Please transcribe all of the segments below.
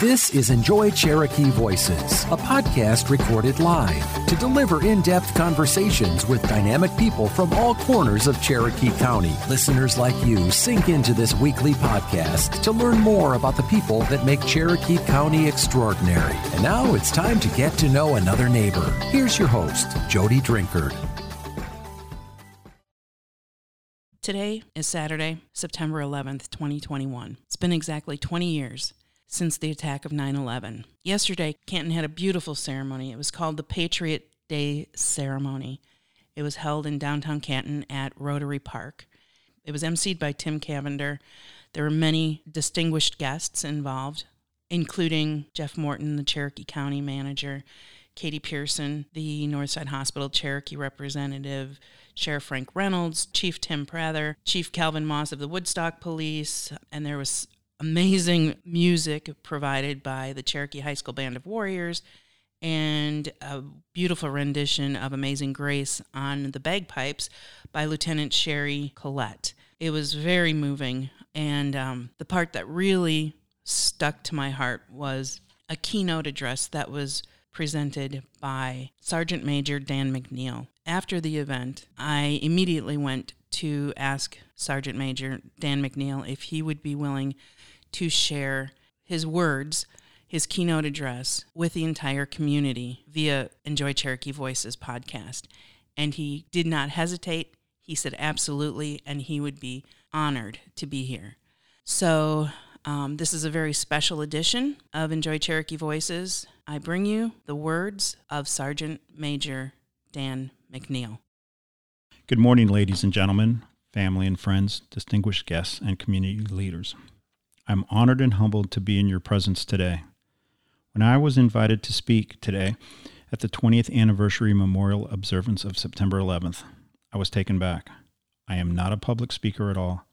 This is Enjoy Cherokee Voices, a podcast recorded live to deliver in depth conversations with dynamic people from all corners of Cherokee County. Listeners like you sink into this weekly podcast to learn more about the people that make Cherokee County extraordinary. And now it's time to get to know another neighbor. Here's your host, Jody Drinkard. Today is Saturday, September 11th, 2021. It's been exactly 20 years since the attack of 9 11. Yesterday, Canton had a beautiful ceremony. It was called the Patriot Day Ceremony. It was held in downtown Canton at Rotary Park. It was emceed by Tim Cavender. There were many distinguished guests involved, including Jeff Morton, the Cherokee County manager, Katie Pearson, the Northside Hospital Cherokee representative, Sheriff Frank Reynolds, Chief Tim Prather, Chief Calvin Moss of the Woodstock Police, and there was amazing music provided by the Cherokee High School Band of Warriors and a beautiful rendition of Amazing Grace on the bagpipes by Lieutenant Sherry Collette. It was very moving, and um, the part that really stuck to my heart was a keynote address that was presented by Sergeant Major Dan McNeil. After the event, I immediately went to ask Sergeant Major Dan McNeil if he would be willing to share his words, his keynote address with the entire community via Enjoy Cherokee Voices podcast. And he did not hesitate. He said absolutely, and he would be honored to be here. So, um, this is a very special edition of Enjoy Cherokee Voices. I bring you the words of Sergeant Major Dan McNeil. Good morning, ladies and gentlemen, family and friends, distinguished guests, and community leaders. I'm honored and humbled to be in your presence today. When I was invited to speak today at the 20th anniversary memorial observance of September 11th, I was taken back. I am not a public speaker at all,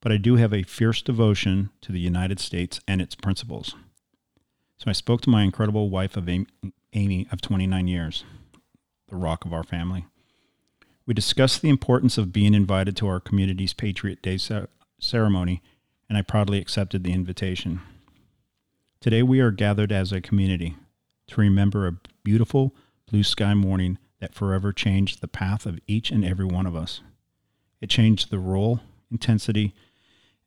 but I do have a fierce devotion to the United States and its principles. So I spoke to my incredible wife of Amy of 29 years, the rock of our family. We discussed the importance of being invited to our community's Patriot Day ceremony and I proudly accepted the invitation. Today we are gathered as a community to remember a beautiful blue sky morning that forever changed the path of each and every one of us. It changed the role, intensity,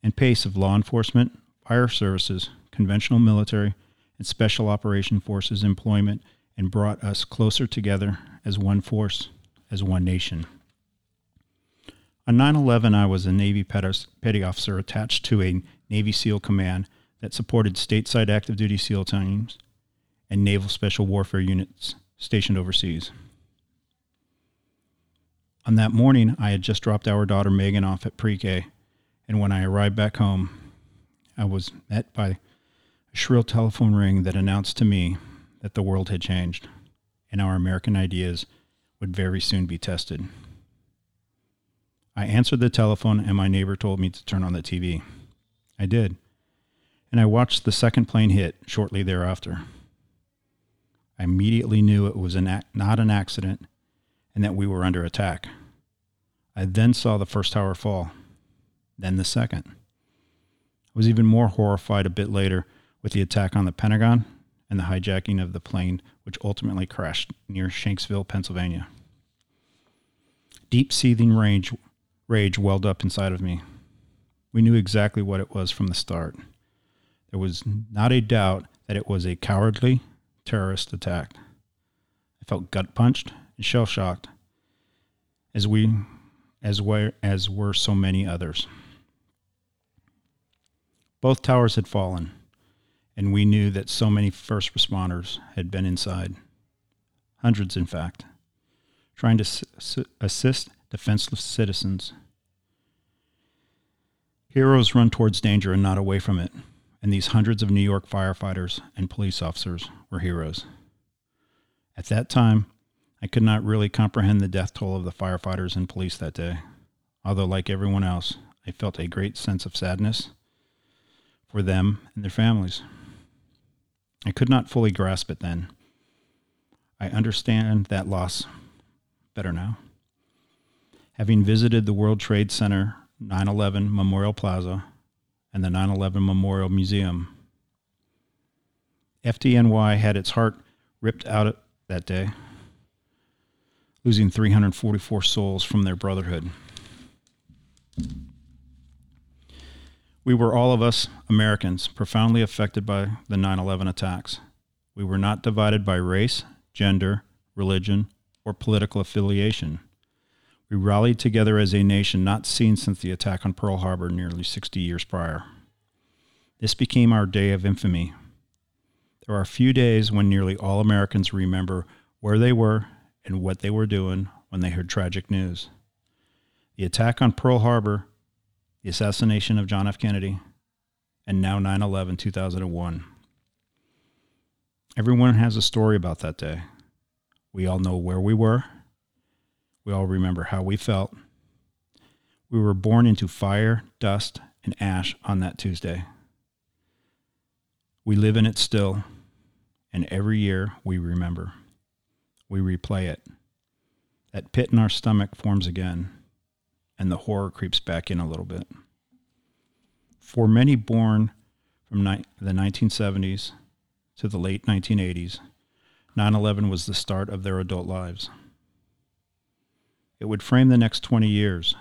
and pace of law enforcement, fire services, conventional military, and special operation forces employment and brought us closer together as one force, as one nation. On 9 11, I was a Navy petty officer attached to a Navy SEAL command that supported stateside active duty SEAL teams and naval special warfare units stationed overseas. On that morning, I had just dropped our daughter Megan off at pre K, and when I arrived back home, I was met by a shrill telephone ring that announced to me that the world had changed and our American ideas would very soon be tested. I answered the telephone, and my neighbor told me to turn on the TV. I did, and I watched the second plane hit shortly thereafter. I immediately knew it was an ac- not an accident and that we were under attack. I then saw the first tower fall, then the second. I was even more horrified a bit later with the attack on the Pentagon and the hijacking of the plane, which ultimately crashed near Shanksville, Pennsylvania. Deep seething rage Rage welled up inside of me. We knew exactly what it was from the start. There was not a doubt that it was a cowardly terrorist attack. I felt gut punched and shell shocked, as we, as were, as were so many others. Both towers had fallen, and we knew that so many first responders had been inside. Hundreds, in fact, trying to assist defenseless citizens. Heroes run towards danger and not away from it, and these hundreds of New York firefighters and police officers were heroes. At that time, I could not really comprehend the death toll of the firefighters and police that day, although, like everyone else, I felt a great sense of sadness for them and their families. I could not fully grasp it then. I understand that loss better now. Having visited the World Trade Center 9 11 Memorial Plaza and the 9 11 Memorial Museum, FDNY had its heart ripped out that day, losing 344 souls from their brotherhood. We were all of us Americans profoundly affected by the 9 11 attacks. We were not divided by race, gender, religion, or political affiliation. We rallied together as a nation not seen since the attack on Pearl Harbor nearly 60 years prior. This became our day of infamy. There are few days when nearly all Americans remember where they were and what they were doing when they heard tragic news. The attack on Pearl Harbor, the assassination of John F. Kennedy, and now 9 11 2001. Everyone has a story about that day. We all know where we were we all remember how we felt. We were born into fire, dust, and ash on that Tuesday. We live in it still, and every year we remember. We replay it. That pit in our stomach forms again, and the horror creeps back in a little bit. For many born from ni- the 1970s to the late 1980s, 9 11 was the start of their adult lives. It would frame the next 20 years,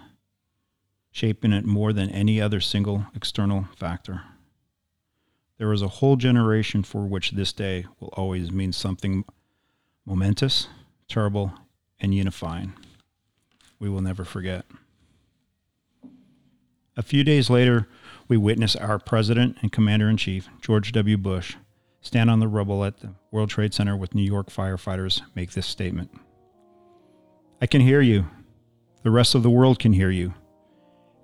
shaping it more than any other single external factor. There is a whole generation for which this day will always mean something momentous, terrible, and unifying. We will never forget. A few days later, we witness our President and Commander in Chief, George W. Bush, stand on the rubble at the World Trade Center with New York firefighters make this statement. I can hear you. The rest of the world can hear you.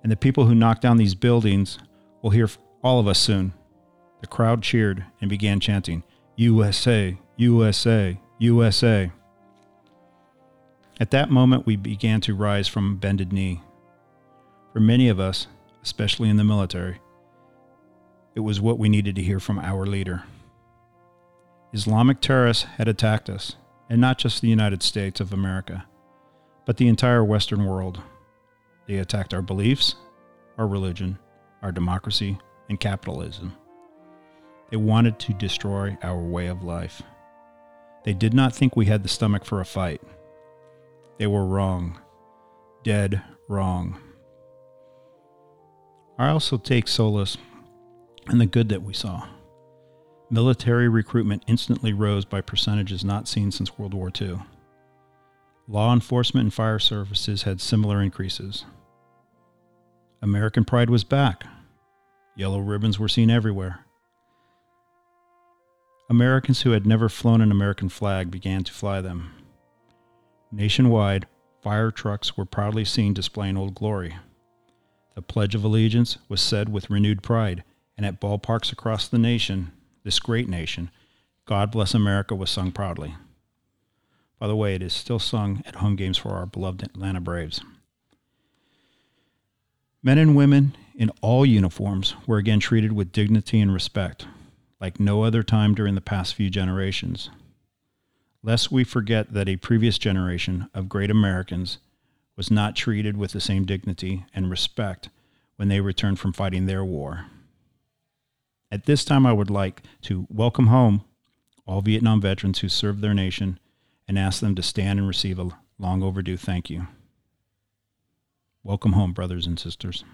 And the people who knocked down these buildings will hear all of us soon. The crowd cheered and began chanting, USA, USA, USA. At that moment, we began to rise from bended knee. For many of us, especially in the military, it was what we needed to hear from our leader. Islamic terrorists had attacked us, and not just the United States of America but the entire Western world. They attacked our beliefs, our religion, our democracy, and capitalism. They wanted to destroy our way of life. They did not think we had the stomach for a fight. They were wrong. Dead wrong. I also take solace in the good that we saw. Military recruitment instantly rose by percentages not seen since World War II. Law enforcement and fire services had similar increases. American pride was back. Yellow ribbons were seen everywhere. Americans who had never flown an American flag began to fly them. Nationwide, fire trucks were proudly seen displaying Old Glory. The Pledge of Allegiance was said with renewed pride, and at ballparks across the nation, this great nation, God Bless America was sung proudly. By the way, it is still sung at home games for our beloved Atlanta Braves. Men and women in all uniforms were again treated with dignity and respect, like no other time during the past few generations. Lest we forget that a previous generation of great Americans was not treated with the same dignity and respect when they returned from fighting their war. At this time, I would like to welcome home all Vietnam veterans who served their nation and ask them to stand and receive a long overdue thank you. Welcome home, brothers and sisters.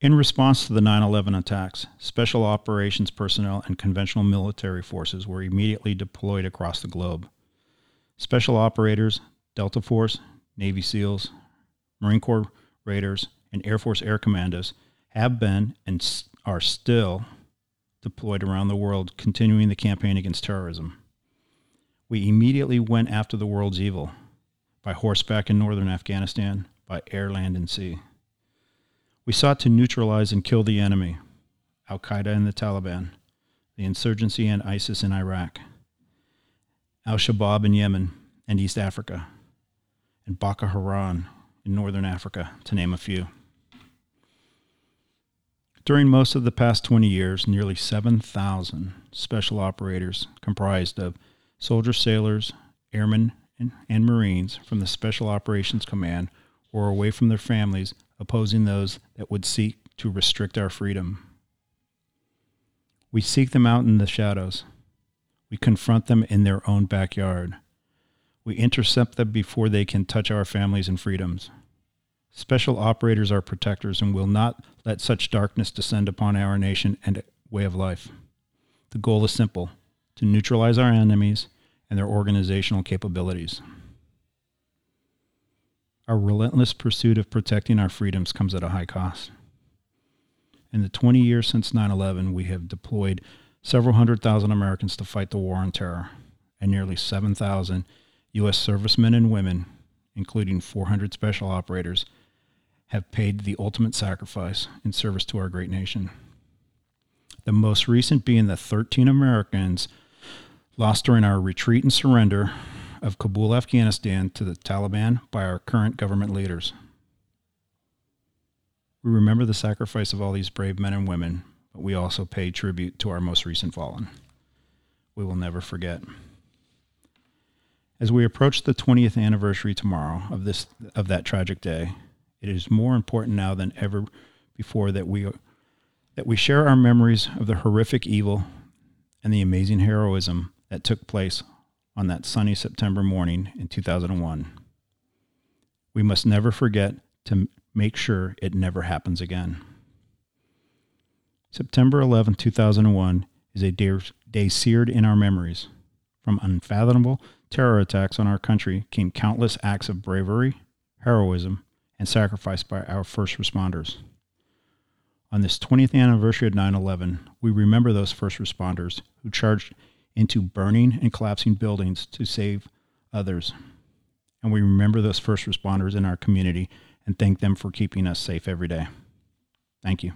In response to the 9 11 attacks, special operations personnel and conventional military forces were immediately deployed across the globe. Special operators, Delta Force, Navy SEALs, Marine Corps Raiders, and Air Force Air Commandos have been and are still deployed around the world, continuing the campaign against terrorism we immediately went after the world's evil by horseback in northern Afghanistan, by air, land, and sea. We sought to neutralize and kill the enemy Al Qaeda and the Taliban, the insurgency and ISIS in Iraq, Al Shabaab in Yemen and East Africa, and Boko Haram in northern Africa, to name a few. During most of the past 20 years, nearly 7,000 special operators comprised of soldiers, sailors, airmen, and, and Marines from the Special Operations Command were away from their families, opposing those that would seek to restrict our freedom. We seek them out in the shadows. We confront them in their own backyard. We intercept them before they can touch our families and freedoms. Special operators are protectors and will not let such darkness descend upon our nation and way of life. The goal is simple to neutralize our enemies and their organizational capabilities. Our relentless pursuit of protecting our freedoms comes at a high cost. In the 20 years since 9 11, we have deployed several hundred thousand Americans to fight the war on terror, and nearly 7,000 U.S. servicemen and women, including 400 special operators, have paid the ultimate sacrifice in service to our great nation. The most recent being the 13 Americans lost during our retreat and surrender of Kabul, Afghanistan to the Taliban by our current government leaders. We remember the sacrifice of all these brave men and women, but we also pay tribute to our most recent fallen. We will never forget. As we approach the 20th anniversary tomorrow of this of that tragic day, it is more important now than ever before that we that we share our memories of the horrific evil and the amazing heroism that took place on that sunny September morning in 2001. We must never forget to make sure it never happens again. September 11, 2001 is a day, day seared in our memories. From unfathomable terror attacks on our country came countless acts of bravery, heroism, and sacrifice by our first responders. On this 20th anniversary of 9 11, we remember those first responders who charged into burning and collapsing buildings to save others. And we remember those first responders in our community and thank them for keeping us safe every day. Thank you.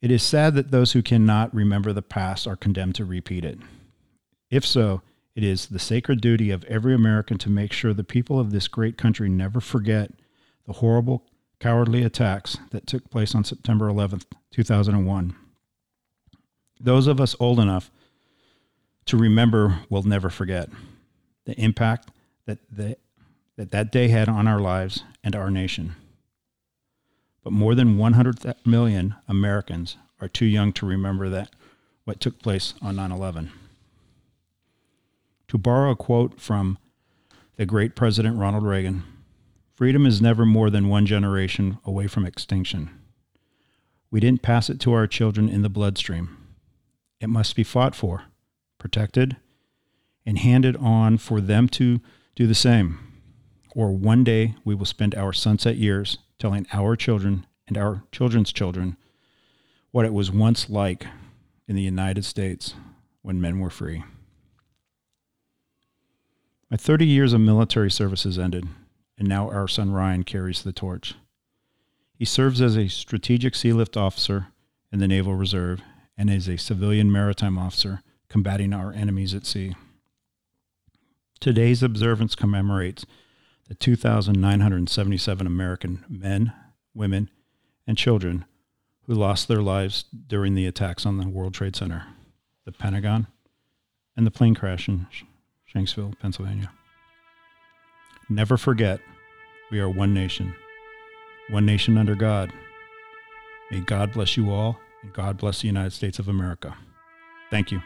It is sad that those who cannot remember the past are condemned to repeat it. If so, it is the sacred duty of every American to make sure the people of this great country never forget the horrible, cowardly attacks that took place on September 11th, 2001. Those of us old enough to remember will never forget the impact that the, that, that day had on our lives and our nation but more than 100 million Americans are too young to remember that what took place on 9/11. To borrow a quote from the great President Ronald Reagan, freedom is never more than one generation away from extinction. We didn't pass it to our children in the bloodstream. It must be fought for, protected, and handed on for them to do the same. Or one day we will spend our sunset years telling our children and our children's children what it was once like in the United States when men were free. My 30 years of military service has ended, and now our son Ryan carries the torch. He serves as a strategic sea lift officer in the Naval Reserve and is a civilian maritime officer combating our enemies at sea. Today's observance commemorates the 2,977 American men, women, and children who lost their lives during the attacks on the World Trade Center, the Pentagon, and the plane crash in Shanksville, Pennsylvania. Never forget, we are one nation, one nation under God. May God bless you all, and God bless the United States of America. Thank you.